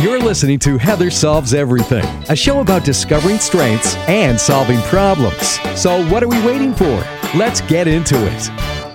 You're listening to Heather Solves Everything, a show about discovering strengths and solving problems. So, what are we waiting for? Let's get into it.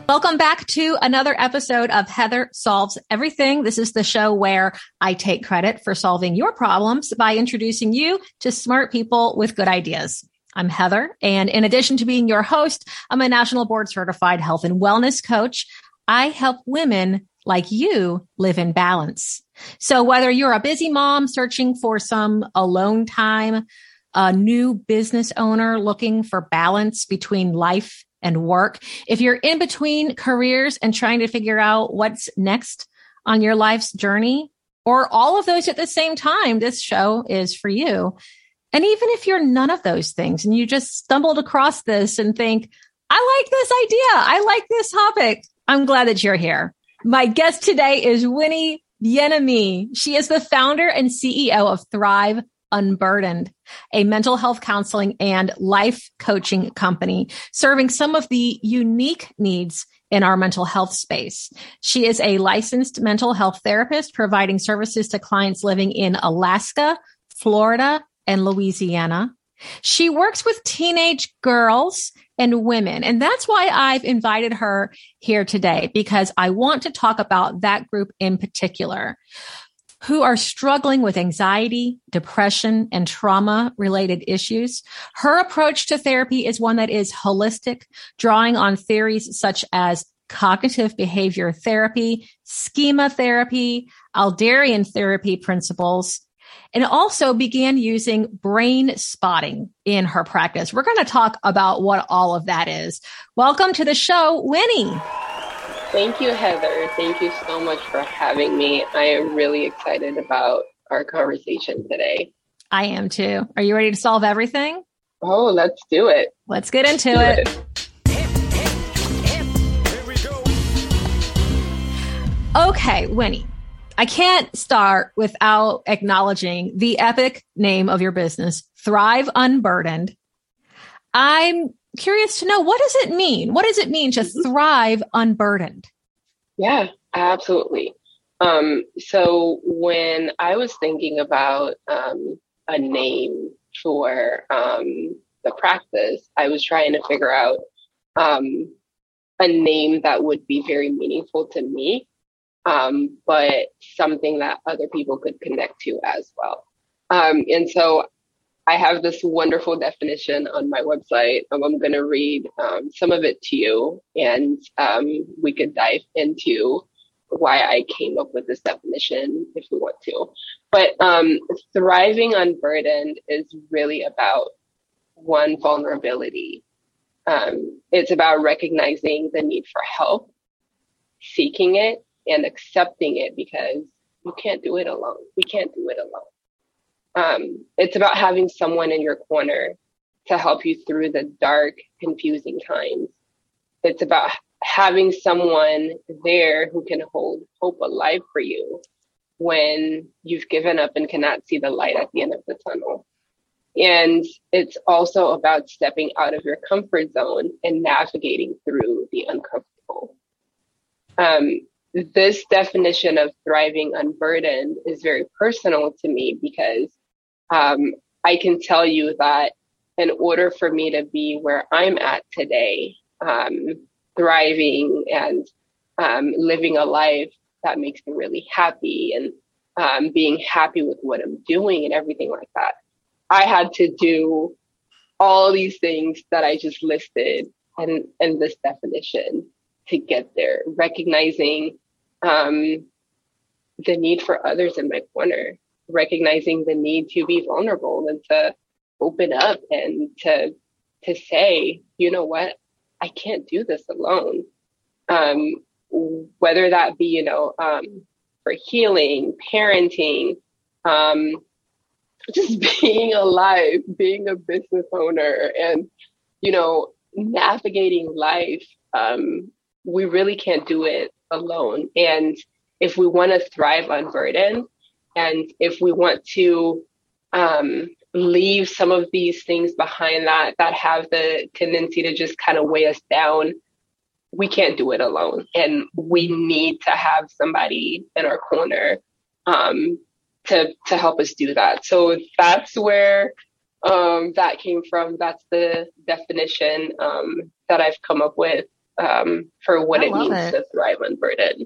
Welcome back to another episode of Heather Solves Everything. This is the show where I take credit for solving your problems by introducing you to smart people with good ideas. I'm Heather, and in addition to being your host, I'm a national board certified health and wellness coach. I help women like you live in balance. So whether you're a busy mom searching for some alone time, a new business owner looking for balance between life and work, if you're in between careers and trying to figure out what's next on your life's journey, or all of those at the same time, this show is for you. And even if you're none of those things and you just stumbled across this and think, I like this idea. I like this topic. I'm glad that you're here. My guest today is Winnie Bien-Aimé. She is the founder and CEO of Thrive Unburdened, a mental health counseling and life coaching company serving some of the unique needs in our mental health space. She is a licensed mental health therapist providing services to clients living in Alaska, Florida, and Louisiana. She works with teenage girls and women. And that's why I've invited her here today because I want to talk about that group in particular who are struggling with anxiety, depression, and trauma related issues. Her approach to therapy is one that is holistic, drawing on theories such as cognitive behavior therapy, schema therapy, Alderian therapy principles, and also began using brain spotting in her practice. We're going to talk about what all of that is. Welcome to the show, Winnie. Thank you, Heather. Thank you so much for having me. I am really excited about our conversation today. I am too. Are you ready to solve everything? Oh, let's do it. Let's get into it. it. Okay, Winnie. I can't start without acknowledging the epic name of your business, Thrive Unburdened. I'm curious to know what does it mean? What does it mean to mm-hmm. thrive unburdened? Yeah, absolutely. Um, so when I was thinking about um, a name for um, the practice, I was trying to figure out um, a name that would be very meaningful to me um, but something that other people could connect to as well. Um, and so I have this wonderful definition on my website. Um, I'm going to read um, some of it to you, and um, we could dive into why I came up with this definition if we want to. But um, thriving unburdened is really about one vulnerability. Um, it's about recognizing the need for help, seeking it, and accepting it because you can't do it alone. We can't do it alone. Um, it's about having someone in your corner to help you through the dark, confusing times. It's about having someone there who can hold hope alive for you when you've given up and cannot see the light at the end of the tunnel. And it's also about stepping out of your comfort zone and navigating through the uncomfortable. Um, this definition of thriving unburdened is very personal to me because um, I can tell you that in order for me to be where I'm at today, um, thriving and um, living a life that makes me really happy and um, being happy with what I'm doing and everything like that, I had to do all these things that I just listed and in this definition to get there, recognizing um, the need for others in my corner, recognizing the need to be vulnerable and to open up and to to say, you know what, I can't do this alone. Um, whether that be, you know, um, for healing, parenting, um, just being alive, being a business owner, and you know, navigating life. Um, we really can't do it alone. And if we want to thrive unburdened, and if we want to um, leave some of these things behind that that have the tendency to just kind of weigh us down, we can't do it alone, and we need to have somebody in our corner um, to to help us do that. So that's where um, that came from. That's the definition um, that I've come up with um, for what I it means it. to thrive unburdened.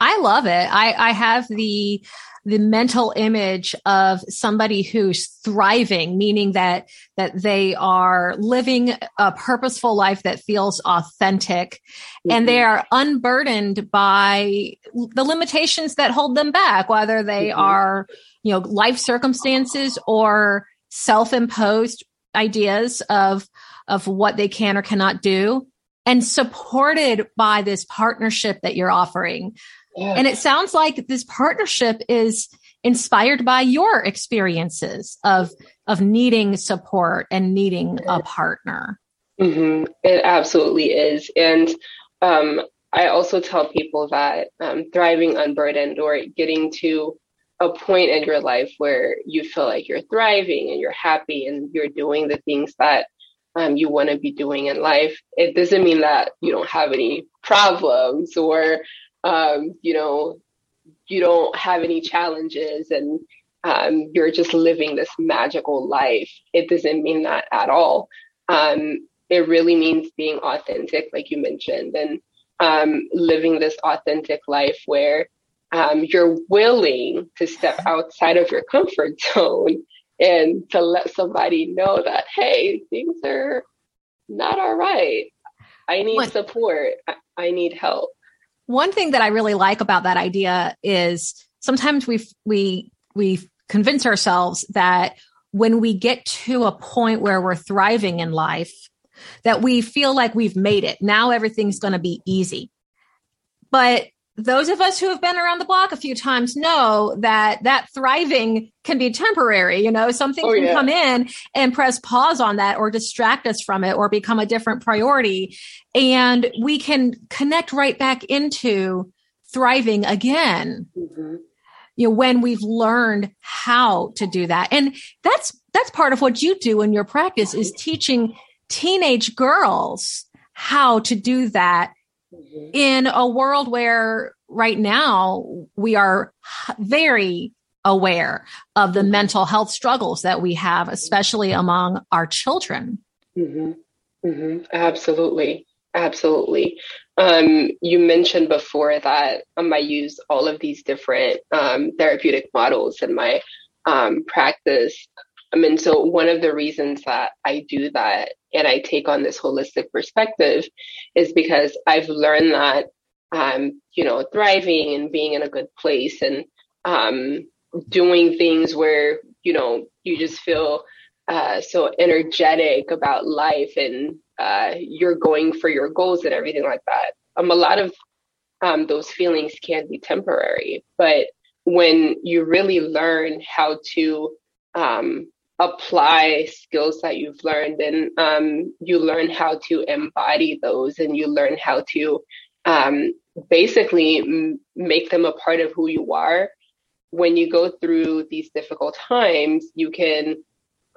I love it. I, I have the the mental image of somebody who's thriving, meaning that that they are living a purposeful life that feels authentic, mm-hmm. and they are unburdened by the limitations that hold them back, whether they mm-hmm. are you know life circumstances or self-imposed ideas of of what they can or cannot do and supported by this partnership that you're offering and it sounds like this partnership is inspired by your experiences of of needing support and needing a partner. Mm-hmm. It absolutely is, and um, I also tell people that um, thriving unburdened or getting to a point in your life where you feel like you're thriving and you're happy and you're doing the things that um, you want to be doing in life. It doesn't mean that you don't have any problems or um, you know, you don't have any challenges and um, you're just living this magical life. It doesn't mean that at all. Um, it really means being authentic, like you mentioned, and um, living this authentic life where um, you're willing to step outside of your comfort zone and to let somebody know that, hey, things are not all right. I need what? support. I need help. One thing that I really like about that idea is sometimes we we we convince ourselves that when we get to a point where we're thriving in life, that we feel like we've made it. Now everything's going to be easy. But those of us who have been around the block a few times know that that thriving can be temporary. You know, something oh, can yeah. come in and press pause on that or distract us from it or become a different priority. And we can connect right back into thriving again. Mm-hmm. You know, when we've learned how to do that. And that's, that's part of what you do in your practice is teaching teenage girls how to do that mm-hmm. in a world where right now we are very aware of the mm-hmm. mental health struggles that we have, especially among our children. Mm-hmm. Mm-hmm. Absolutely. Absolutely. Um, you mentioned before that um, I use all of these different um, therapeutic models in my um, practice. I mean, so one of the reasons that I do that and I take on this holistic perspective is because I've learned that, um, you know, thriving and being in a good place and um, doing things where, you know, you just feel uh, so energetic about life and uh, you're going for your goals and everything like that. Um, a lot of um, those feelings can be temporary, but when you really learn how to um, apply skills that you've learned and um, you learn how to embody those and you learn how to um, basically m- make them a part of who you are. When you go through these difficult times you can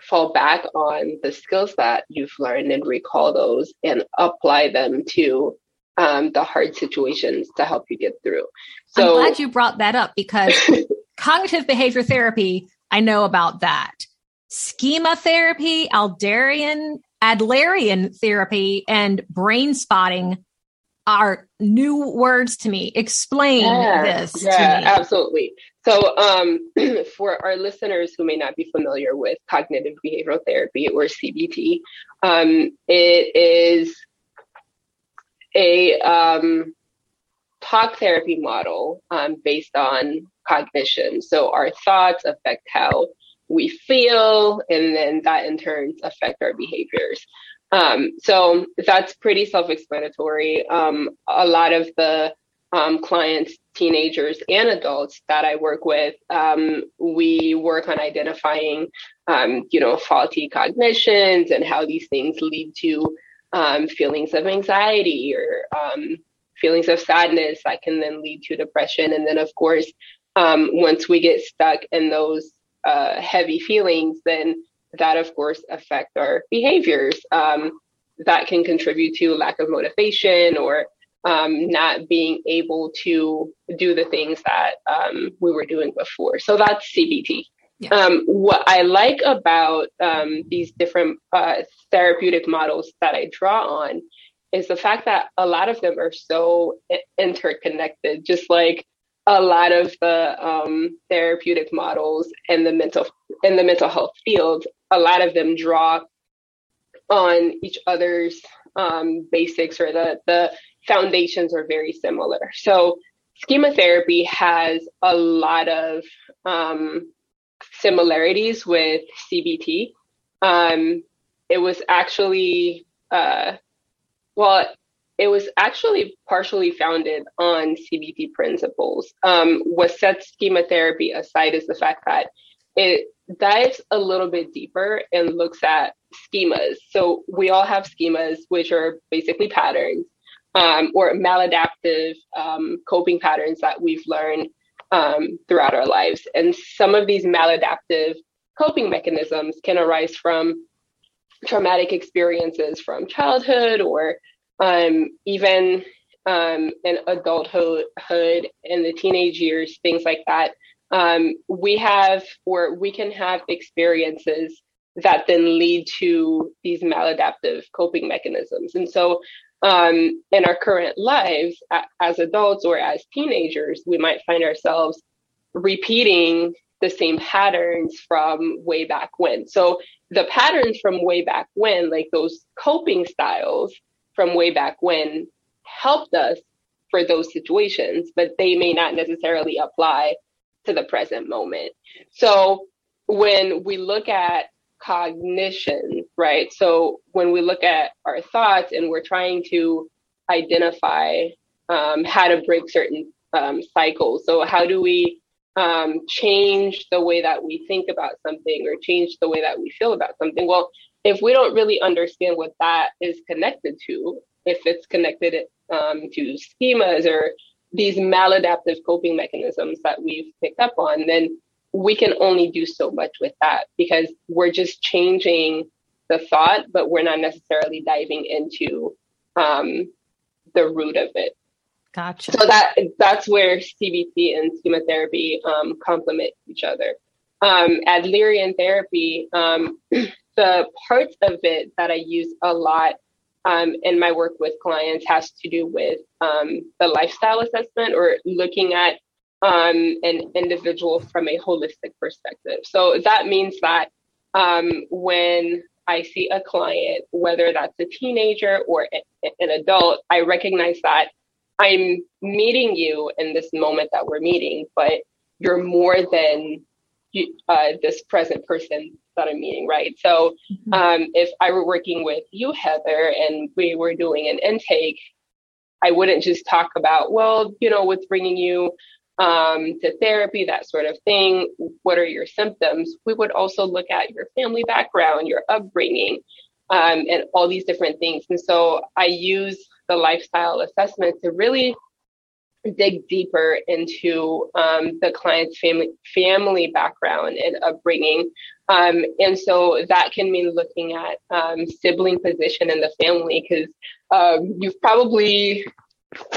fall back on the skills that you've learned and recall those and apply them to um, the hard situations to help you get through. So i'm glad you brought that up because cognitive behavior therapy i know about that schema therapy, Alderian, Adlerian therapy, and brain spotting are new words to me. Explain yeah, this yeah, Absolutely. So, um, for our listeners who may not be familiar with cognitive behavioral therapy or CBT, um, it is a um, talk therapy model um, based on cognition. So, our thoughts affect how we feel, and then that in turn affect our behaviors. Um, so that's pretty self-explanatory. Um, a lot of the um, clients, teenagers and adults that I work with, um, we work on identifying, um, you know, faulty cognitions and how these things lead to um, feelings of anxiety or feelings of sadness that can then lead to depression. And then, of course, once we get stuck in those uh, heavy feelings, then that of course affect our behaviors. Um, that can contribute to lack of motivation or um, not being able to do the things that um, we were doing before. So that's CBT. Yeah. Um, what I like about um, these different uh, therapeutic models that I draw on is the fact that a lot of them are so interconnected, just like a lot of the um, therapeutic models in the mental in the mental health field. A lot of them draw on each other's um, basics or the the foundations are very similar. So schema therapy has a lot of um, similarities with CBT. Um, it was actually, uh, well, it was actually partially founded on CBT principles. Um, what sets schema therapy aside is the fact that it dives a little bit deeper and looks at schemas. So we all have schemas, which are basically patterns um, or maladaptive um, coping patterns that we've learned um, throughout our lives. And some of these maladaptive coping mechanisms can arise from traumatic experiences from childhood or um, even um, in adulthood and the teenage years, things like that. Um, we have or we can have experiences that then lead to these maladaptive coping mechanisms. And so um, in our current lives as adults or as teenagers, we might find ourselves repeating the same patterns from way back when. So the patterns from way back when, like those coping styles from way back when, helped us for those situations, but they may not necessarily apply to the present moment. So when we look at cognition, right? So when we look at our thoughts and we're trying to identify um, how to break certain um, cycles, so how do we um, change the way that we think about something or change the way that we feel about something? Well, if we don't really understand what that is connected to, if it's connected um, to schemas or these maladaptive coping mechanisms that we've picked up on, then we can only do so much with that because we're just changing the thought, but we're not necessarily diving into um, the root of it. Gotcha. So that that's where CBT and schema therapy um, complement each other. Um, Adlerian therapy, um, the parts of it that I use a lot um, in my work with clients has to do with um, the lifestyle assessment or looking at um, an individual from a holistic perspective. So that means that um, when I see a client, whether that's a teenager or an adult, I recognize that I'm meeting you in this moment that we're meeting, but you're more than uh, this present person that I'm meeting, right? So mm-hmm. um, if I were working with you, Heather, and we were doing an intake, I wouldn't just talk about, well, you know, what's bringing you um, to therapy, that sort of thing. What are your symptoms? We would also look at your family background, your upbringing, um, and all these different things. And so I use the lifestyle assessment to really dig deeper into um, the client's family family background and upbringing. Um, and so that can mean looking at um, sibling position in the family because um, you've probably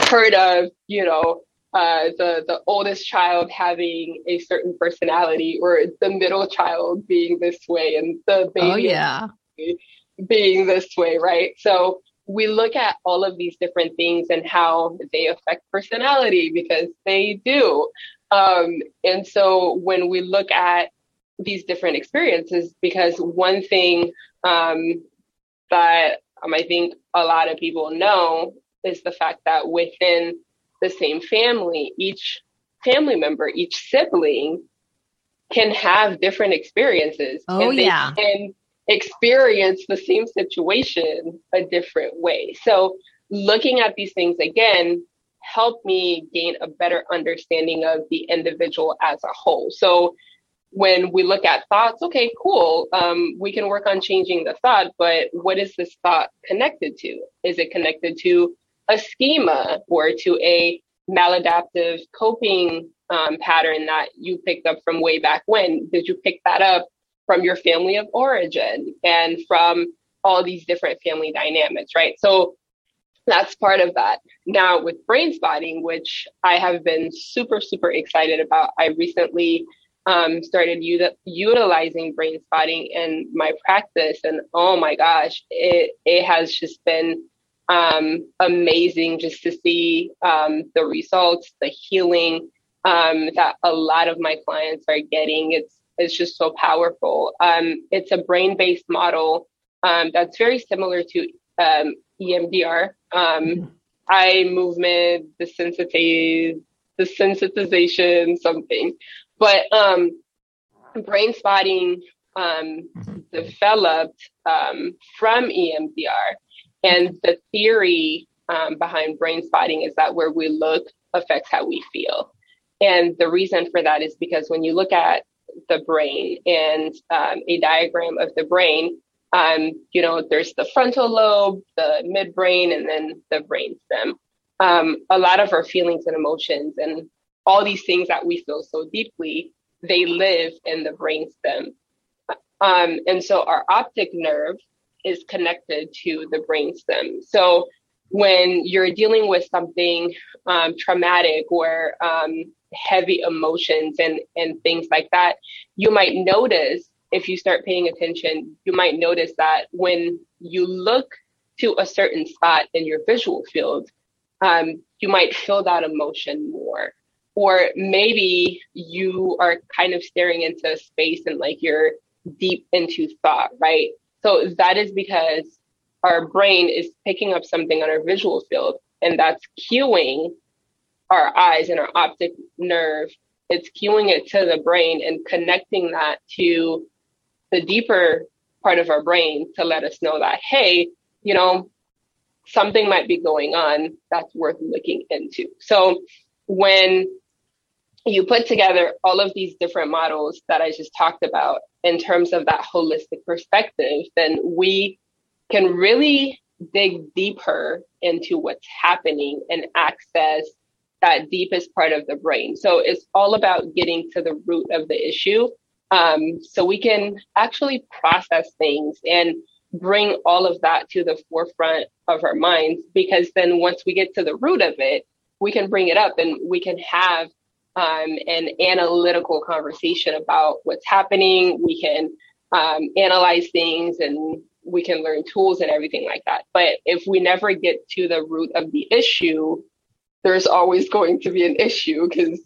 heard of, you know, uh, the the oldest child having a certain personality, or the middle child being this way, and the baby oh, yeah. being this way, right? So we look at all of these different things and how they affect personality because they do. Um, and so when we look at these different experiences, because one thing um, that um, I think a lot of people know is the fact that within the same family, each family member, each sibling can have different experiences. Oh, and yeah. And experience the same situation a different way. So looking at these things again helped me gain a better understanding of the individual as a whole. So when we look at thoughts, okay, cool, um, we can work on changing the thought, but what is this thought connected to? Is it connected to a schema or to a maladaptive coping um, pattern that you picked up from way back when? Did you pick that up from your family of origin and from all these different family dynamics, right? So that's part of that. Now with brain spotting, which I have been super, super excited about, I recently um, started utilizing brain spotting in my practice. And oh my gosh, it, it has just been um, amazing just to see um, the results, the healing um, that a lot of my clients are getting. It's, it's just so powerful. Um, it's a brain based model um, that's very similar to EMDR, um, eye movement, the sensitiz, sensitization, something. But um, brain spotting um, mm-hmm. developed um, from EMDR, and the theory um, behind brain spotting is that where we look affects how we feel. And the reason for that is because when you look at the brain and um, a diagram of the brain, um, you know, there's the frontal lobe, the midbrain, and then the brainstem. Um, a lot of our feelings and emotions and all these things that we feel so deeply, they live in the brainstem. Um, and so our optic nerve is connected to the brainstem. So when you're dealing with something um, traumatic or um, heavy emotions and, and things like that, you might notice if you start paying attention, you might notice that when you look to a certain spot in your visual field, um, you might feel that emotion more. Or maybe you are kind of staring into space and like you're deep into thought, right? So that is because our brain is picking up something on our visual field and that's cueing our eyes and our optic nerve. It's cueing it to the brain and connecting that to the deeper part of our brain to let us know that, hey, you know, something might be going on that's worth looking into. So when you put together all of these different models that I just talked about in terms of that holistic perspective, then we can really dig deeper into what's happening and access that deepest part of the brain. So it's all about getting to the root of the issue um, so we can actually process things and bring all of that to the forefront of our minds because then once we get to the root of it, we can bring it up and we can have um, an analytical conversation about what's happening. We can um, analyze things and we can learn tools and everything like that. But if we never get to the root of the issue, there's always going to be an issue because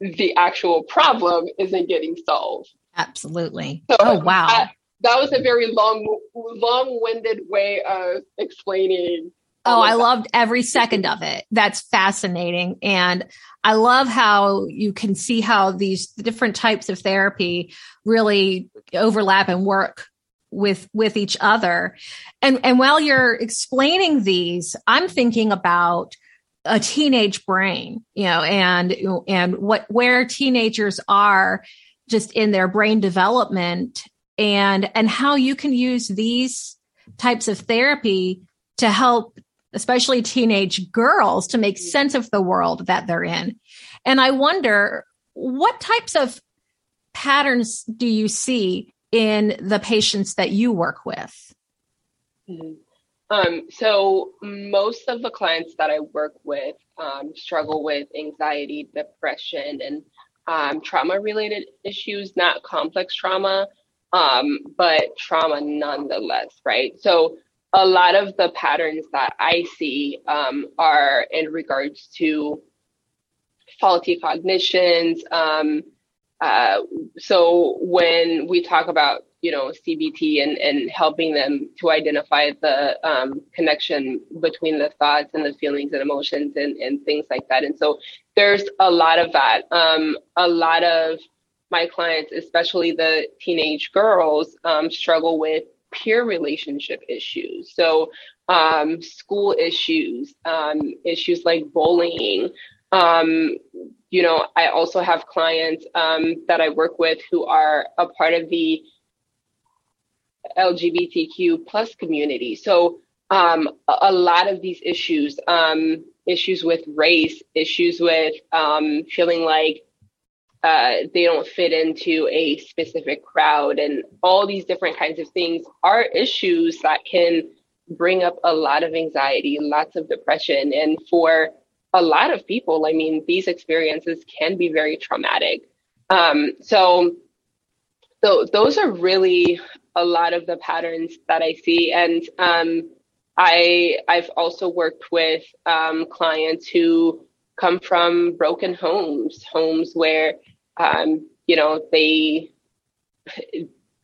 the actual problem isn't getting solved. Absolutely. So oh wow. That was a very long long-winded way of explaining Oh, I loved every second of it. That's fascinating. And I love how you can see how these different types of therapy really overlap and work with with each other. And and while you're explaining these, I'm thinking about a teenage brain, you know, and and what where teenagers are just in their brain development and and how you can use these types of therapy to help especially teenage girls to make sense of the world that they're in. And i wonder what types of patterns do you see in the patients that you work with? Mm-hmm. Um, so most of the clients that i work with um, struggle with anxiety depression and um, trauma related issues, not complex trauma, um, but trauma nonetheless, right? So a lot of the patterns that I see um, are in regards to faulty cognitions. Um, uh, so when we talk about you know CBT and and helping them to identify the um, connection between the thoughts and the feelings and emotions and and things like that. And so there's a lot of that. Um, a lot of my clients, especially the teenage girls, um, struggle with peer relationship issues. So um, school issues, um, issues like bullying. Um, you know, I also have clients um, that I work with who are a part of the LGBTQ plus community. So um, a, lot of these issues, um, issues with race, issues with um, feeling like uh, they don't fit into a specific crowd, and all these different kinds of things are issues that can bring up a lot of anxiety, lots of depression. And for a lot of people, I mean, these experiences can be very traumatic. Um, so, so those are really a lot of the patterns that I see. And um, I I've also worked with um, clients who come from broken homes, homes where um, you know they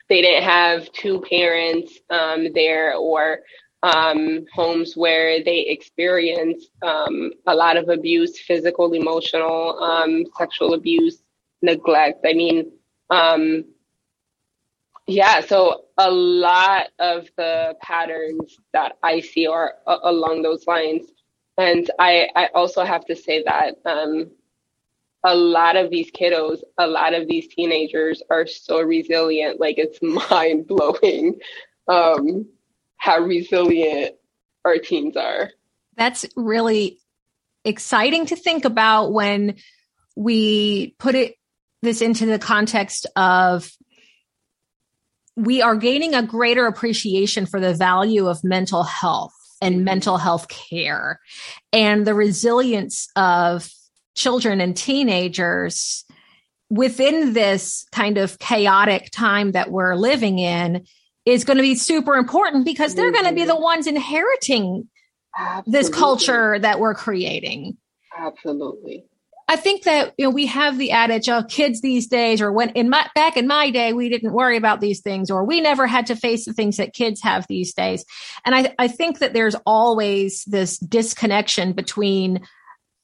they didn't have two parents um, there or um, homes where they experienced um, a lot of abuse, physical, emotional, um, sexual abuse, neglect. I mean, um, yeah, so a lot of the patterns that I see are along those lines. And I, I also have to say that um, a lot of these kiddos, a lot of these teenagers are so resilient. Like it's mind blowing um, how resilient our teens are. That's really exciting to think about when we put it this into the context of we are gaining a greater appreciation for the value of mental health and mental health care and the resilience of children and teenagers within this kind of chaotic time that we're living in is going to be super important because they're going to be the mm-hmm. ones inheriting Absolutely. this culture that we're creating. Absolutely. I think that you know we have the adage of kids these days, or when in my back in my day we didn't worry about these things, or we never had to face the things that kids have these days. And I I think that there's always this disconnection between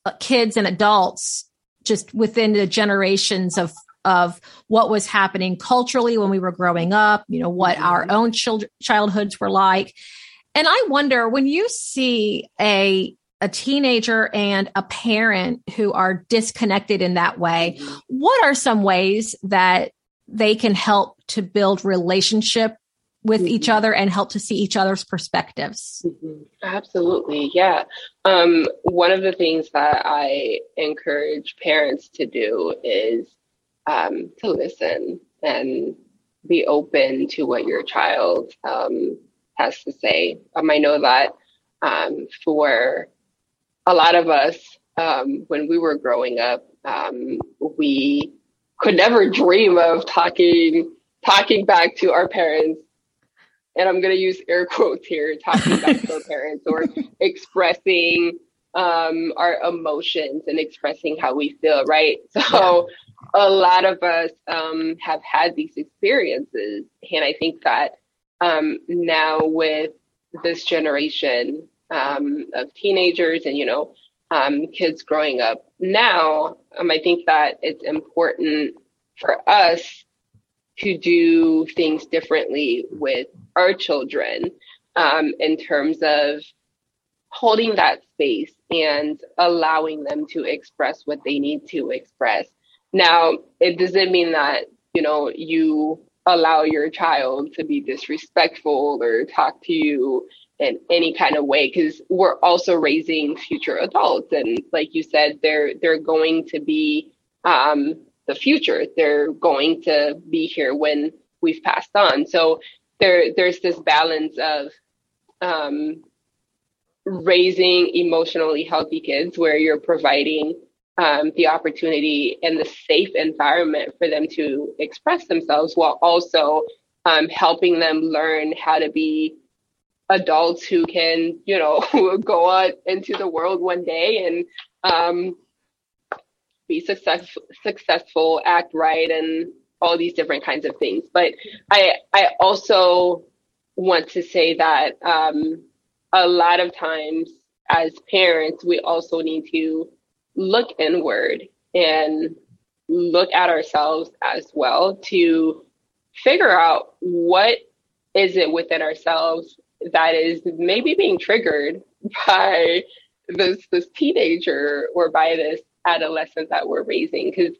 uh, kids and adults, just within the generations of of what was happening culturally when we were growing up. You know what mm-hmm. our own children childhoods were like. And I wonder when you see a a teenager and a parent who are disconnected in that way, what are some ways that they can help to build relationship with mm-hmm. each other and help to see each other's perspectives? Mm-hmm. Absolutely. Yeah. Um, one of the things that I encourage parents to do is um, to listen and be open to what your child um, has to say. Um, I know that um, for a lot of us, um, when we were growing up, um, we could never dream of talking talking back to our parents. And I'm going to use air quotes here, talking back to our parents or expressing um, our emotions and expressing how we feel, right? So yeah. a lot of us um, have had these experiences. And I think that um, now with this generation, um, of teenagers and you know um, kids growing up. Now um, i think that it's important for us to do things differently with our children um, in terms of holding that space and allowing them to express what they need to express. Now it doesn't mean that you know you allow your child to be disrespectful or talk to you in any kind of way because we're also raising future adults. And like you said they're they're going to be um, the future. They're going to be here when we've passed on. So there there's this balance of um, raising emotionally healthy kids where you're providing um, the opportunity and the safe environment for them to express themselves while also um, helping them learn how to be adults who can, you know, go out into the world one day and um, be success- successful, act right, and all these different kinds of things. But I, I also want to say that um, a lot of times as parents, we also need to look inward and look at ourselves as well to figure out what is it within ourselves that is maybe being triggered by this this teenager or by this adolescent that we're raising. Because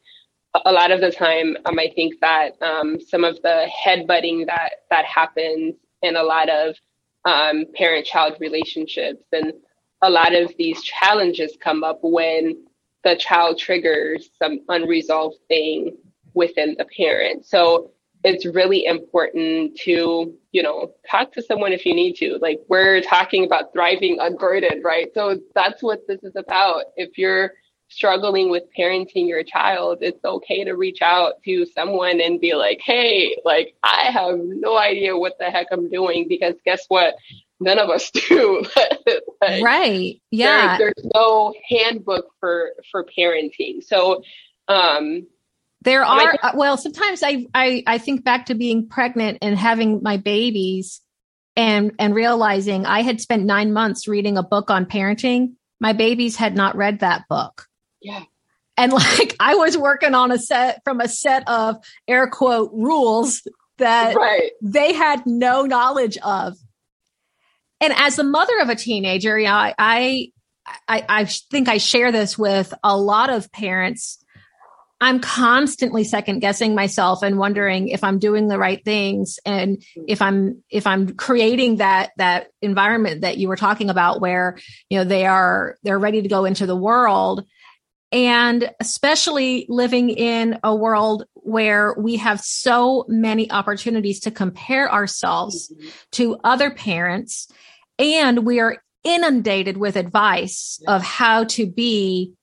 a lot of the time um, i think that um, some of the headbutting that that happens in a lot of um, parent child relationships and a lot of these challenges come up when the child triggers some unresolved thing within the parent. So it's really important to, you know, talk to someone if you need to. Like we're talking about thriving unburdened, right? So that's what this is about. If you're struggling with parenting your child, it's okay to reach out to someone and be like, hey, like I have no idea what the heck I'm doing because guess what? None of us do. like, right. Yeah. There, there's no handbook for for parenting. So um there are uh, well sometimes I, I i think back to being pregnant and having my babies and and realizing i had spent nine months reading a book on parenting. My babies had not read that book. Yeah. And like i was working on a set from a set of air quote rules that right. they had no knowledge of. And as the mother of a teenager you know, I, I I, I think I share this with a lot of parents I'm constantly second guessing myself and wondering if I'm doing the right things and if I'm if I'm creating that that environment that you were talking about where you know they are they're ready to go into the world and especially living in a world where we have so many opportunities to compare ourselves mm-hmm. to other parents and we are inundated with advice yeah. of how to be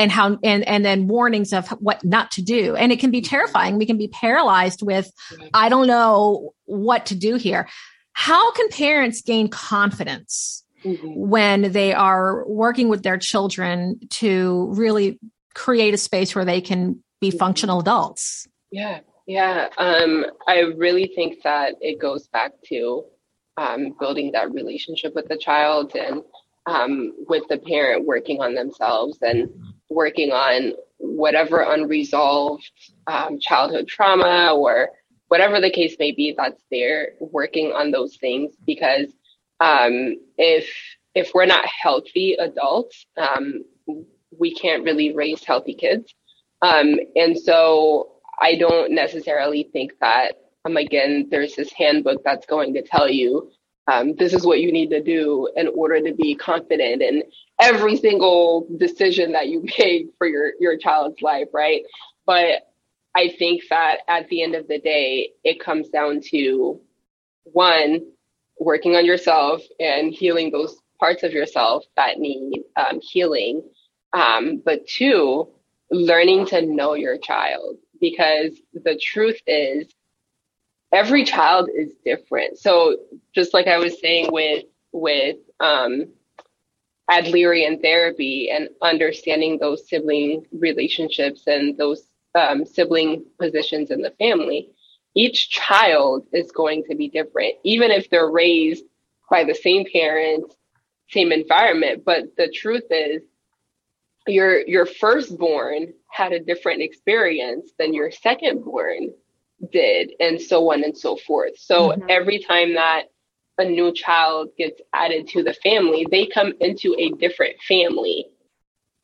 and how and and then warnings of what not to do. And it can be terrifying. We can be paralyzed with i don't know what to do here. How can parents gain confidence mm-hmm. when they are working with their children to really create a space where they can be mm-hmm. functional adults? Yeah. Yeah. Um, i really think that it goes back to um, building that relationship with the child and um, with the parent working on themselves and working on whatever unresolved um, childhood trauma or whatever the case may be that's there working on those things because um, if if we're not healthy adults um, we can't really raise healthy kids. Um, and so i don't necessarily think that um, again there's this handbook that's going to tell you um, this is what you need to do in order to be confident in every single decision that you make for your your child's life, right? But I think that at the end of the day, it comes down to one, working on yourself and healing those parts of yourself that need um, healing. Um, but two, learning to know your child because the truth is every child is different. So just like I was saying with with um, Adlerian therapy and understanding those sibling relationships and those um, sibling positions in the family, each child is going to be different, even if they're raised by the same parents, same environment. But the truth is, your your firstborn had a different experience than your secondborn did and so on and so forth. So mm-hmm. every time that a new child gets added to the family, they come into a different family,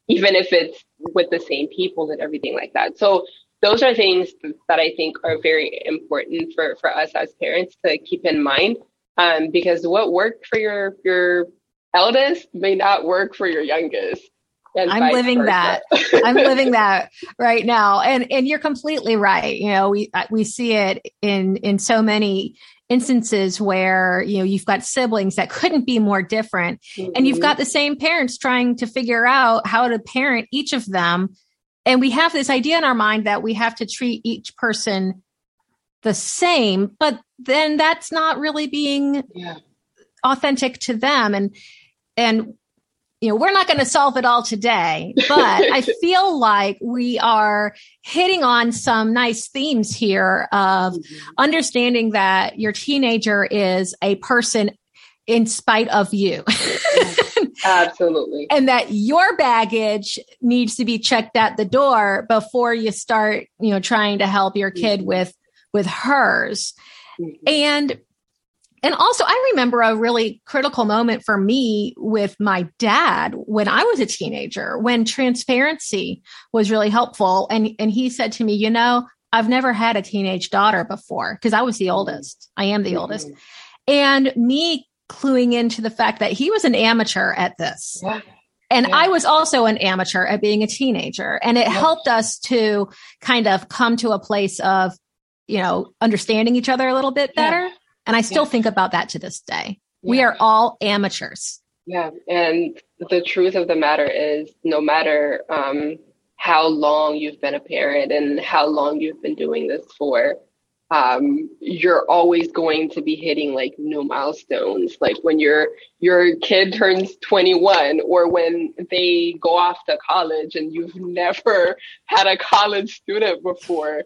even if it's with the same people and everything like that. So those are things that I think are very important for, for us as parents to keep in mind. Um, because what worked for your your eldest may not work for your youngest. I'm living versa. that. I'm living that right now. And and you're completely right. You know, we we see it in in so many instances where you know you've got siblings that couldn't be more different mm-hmm. and you've mm-hmm. got the same parents trying to figure out how to parent each of them and we have this idea in our mind that we have to treat each person the same but then that's not really being yeah. authentic to them and and you know, we're not going to solve it all today, but I feel like we are hitting on some nice themes here of mm-hmm. understanding that your teenager is a person in spite of you. Absolutely. and that your baggage needs to be checked at the door before you start, you know, trying to help your kid mm-hmm. with with hers. Mm-hmm. And and also, I remember a really critical moment for me with my dad when I was a teenager, when transparency was really helpful. And, and he said to me, you know, I've never had a teenage daughter before because I was the oldest. I am the mm-hmm. oldest. And me cluing into the fact that he was an amateur at this. Yeah. And yeah. I was also an amateur at being a teenager. And it yeah. helped us to kind of come to a place of you know, understanding each other a little bit better. And I still yeah. think about that to this day. Yeah. We are all amateurs. Yeah. And the truth of the matter is no matter um, how long you've been a parent and how long you've been doing this for, um, you're always going to be hitting like new milestones. Like when your your kid turns 21, or when they go off to college and you've never had a college student before.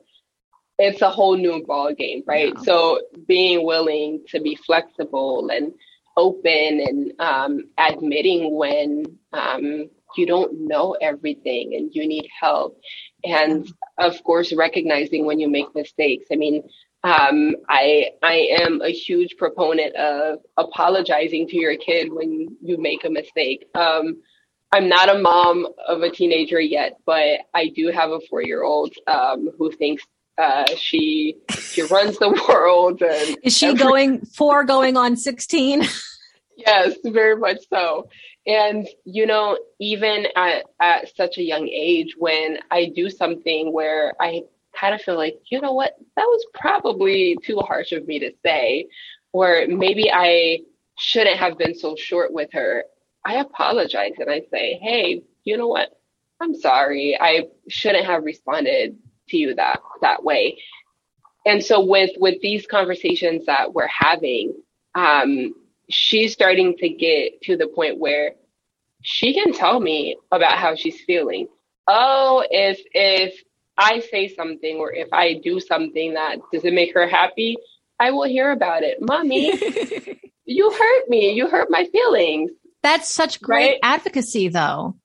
It's a whole new ball game, right? Yeah. So being willing to be flexible and open and um, admitting when um, you don't know everything and you need help and of course recognizing when you make mistakes i mean um, I I am a huge proponent of apologizing to your kid when you make a mistake. Um, I'm not a mom of a teenager yet, but I do have a four year old um, who thinks uh, she she runs the world. And Is she every- going for going on sixteen? yes, very much so. And, you know, even at, at such a young age, when I do something where I kind of feel like, you know what, that was probably too harsh of me to say, or maybe I shouldn't have been so short with her, I apologize and I say, hey, you know what, I'm sorry. I shouldn't have responded to you that that way. And so with with these conversations that we're having, um, she's starting to get to the point where she can tell me about how she's feeling. Oh, if if I say something or if I do something that doesn't make her happy, I will hear about it. Mommy, you hurt me. You hurt my feelings. That's such great right? advocacy though.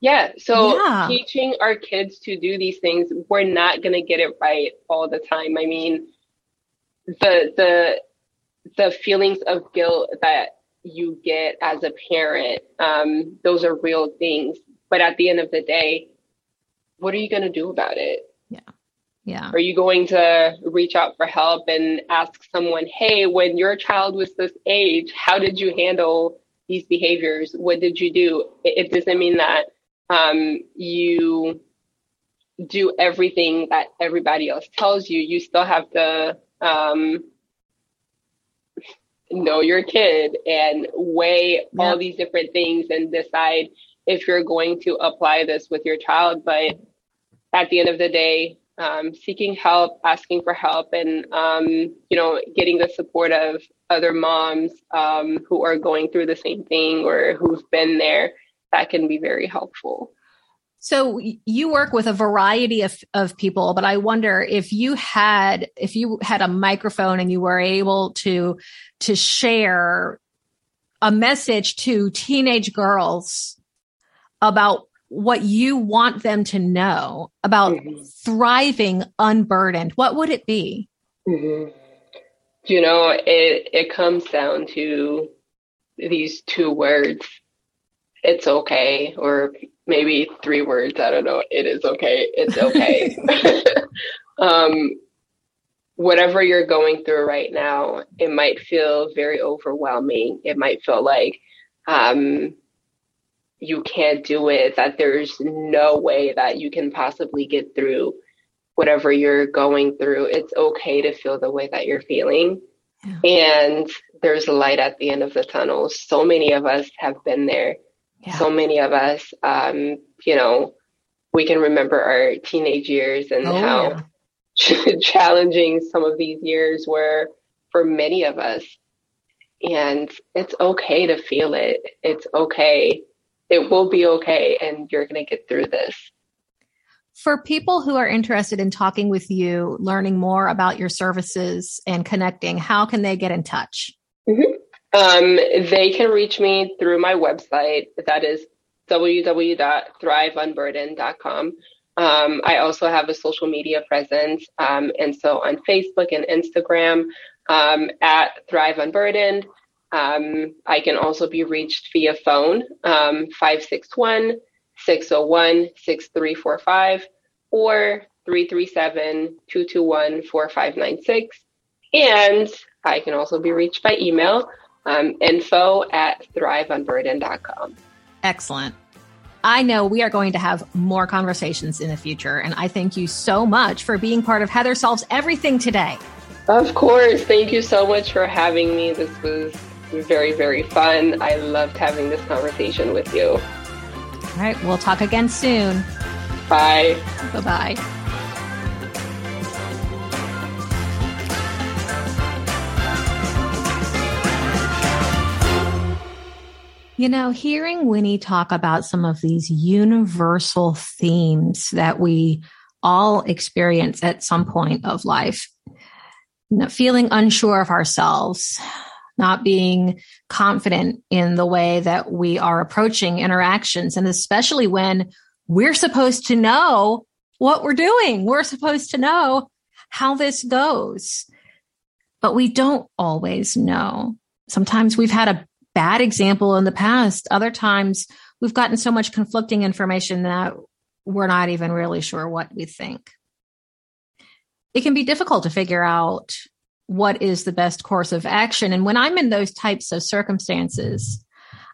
Yeah. So yeah. teaching our kids to do these things, we're not going to get it right all the time. I mean, the the the feelings of guilt that you get as a parent, um, those are real things. But at the end of the day, what are you going to do about it? Yeah. Yeah. Are you going to reach out for help and ask someone, hey, when your child was this age, how did you handle these behaviors? What did you do? It, it doesn't mean that um, you do everything that everybody else tells you. You still have to um, know your kid and weigh yeah. all these different things and decide if you're going to apply this with your child. But at the end of the day, um, seeking help, asking for help, and um, you know, getting the support of other moms um, who are going through the same thing or who've been there, that can be very helpful. So you work with a variety of, of people, but I wonder if you had if you had a microphone and you were able to to share a message to teenage girls about what you want them to know about mm-hmm. thriving unburdened, what would it be? Mm-hmm. You know, it it comes down to these two words. It's okay, or maybe three words. I don't know. It is okay. It's okay. um, whatever you're going through right now, it might feel very overwhelming. It might feel like um, you can't do it, that there's no way that you can possibly get through whatever you're going through. It's okay to feel the way that you're feeling. Yeah. And there's light at the end of the tunnel. So many of us have been there yeah. so many of us, um, you know, we can remember our teenage years and oh, how yeah. challenging some of these years were for many of us. And it's okay to feel it. It's okay. It will be okay. And you're going to get through this. For people who are interested in talking with you, learning more about your services and connecting, how can they get in touch? Mm-hmm. Um, they can reach me through my website. That is www.thriveunburdened.com. Um, I also have a social media presence. Um, and so on Facebook and Instagram um, at Thrive Unburdened. Um, I can also be reached via phone, um, 561 601 6345 or 337 221 4596. And I can also be reached by email um, info at thriveunburdened.com. Excellent. I know we are going to have more conversations in the future. And I thank you so much for being part of Heather Solves Everything today. Of course. Thank you so much for having me. This was very, very fun. I loved having this conversation with you. All right. We'll talk again soon. Bye. Bye bye. You know, hearing Winnie talk about some of these universal themes that we all experience at some point of life, you know, feeling unsure of ourselves, not being confident in the way that we are approaching interactions, and especially when we're supposed to know what we're doing. We're supposed to know how this goes, but we don't always know. Sometimes we've had a bad example in the past. Other times we've gotten so much conflicting information that we're not even really sure what we think. It can be difficult to figure out what is the best course of action. And when I'm in those types of circumstances,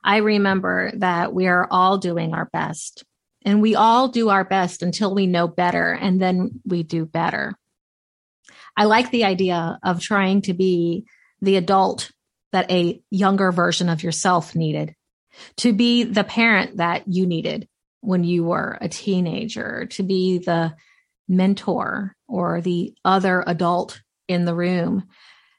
I remember that we are all doing our best. And we all do our best until we know better, and then we do better. I like the idea of trying to be the adult that a younger version of yourself needed, to be the parent that you needed when you were a teenager, to be the mentor or the other adult in the room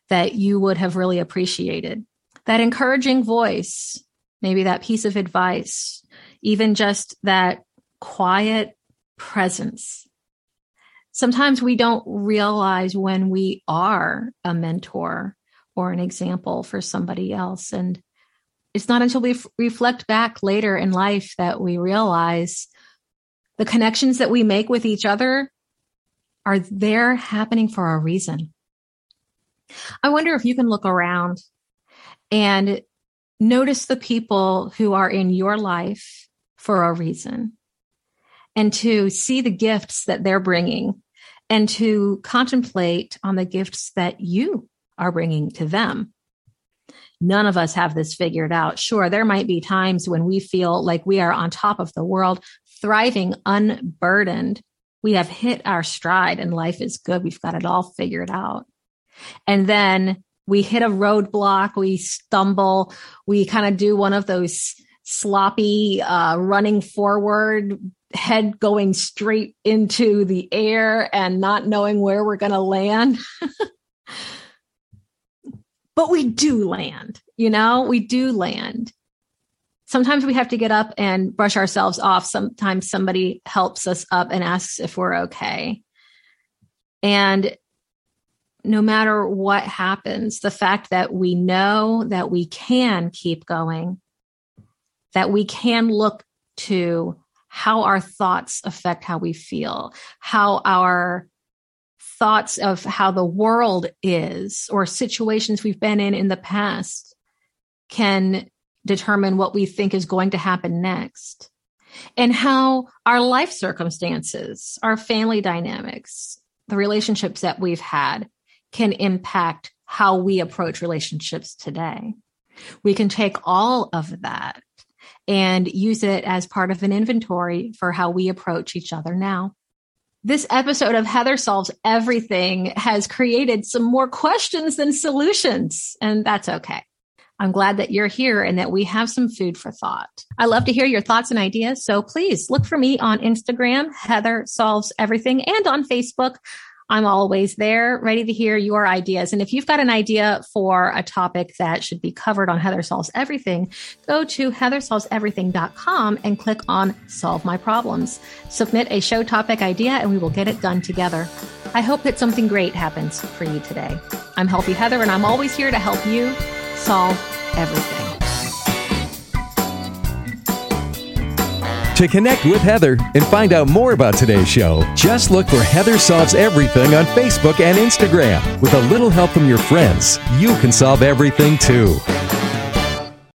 that you would have really appreciated. That encouraging voice, maybe that piece of advice, even just that quiet presence. Sometimes we don't realize when we are a mentor or an example for somebody else. And it's not until we f- reflect back later in life that we realize the connections that we make with each other are there happening for a reason. I wonder if you can look around and notice the people who are in your life for a reason and to see the gifts that they're bringing and to contemplate on the gifts that you are bringing to them. None of us have this figured out. Sure, there might be times when we feel like we are on top of the world, thriving unburdened. We have hit our stride and life is good. We've got it all figured out. And then we hit a roadblock, we stumble, we kind of do one of those sloppy uh, running forward, head going straight into the air and not knowing where we're going to land. but we do land, you know, we do land. Sometimes we have to get up and brush ourselves off. Sometimes somebody helps us up and asks if we're okay. And no matter what happens, the fact that we know that we can keep going, that we can look to how our thoughts affect how we feel, how our thoughts of how the world is or situations we've been in in the past can determine what we think is going to happen next and how our life circumstances, our family dynamics, the relationships that we've had can impact how we approach relationships today. We can take all of that and use it as part of an inventory for how we approach each other now. This episode of Heather Solves Everything has created some more questions than solutions, and that's okay. I'm glad that you're here and that we have some food for thought. I love to hear your thoughts and ideas. So please look for me on Instagram, Heather Solves Everything, and on Facebook. I'm always there, ready to hear your ideas. And if you've got an idea for a topic that should be covered on Heather Solves Everything, go to heathersolveseverything.com and click on Solve My Problems. Submit a show topic idea and we will get it done together. I hope that something great happens for you today. I'm Healthy Heather and I'm always here to help you solve everything. To connect with Heather and find out more about today's show, just look for Heather Solves Everything on Facebook and Instagram. With a little help from your friends, you can solve everything too.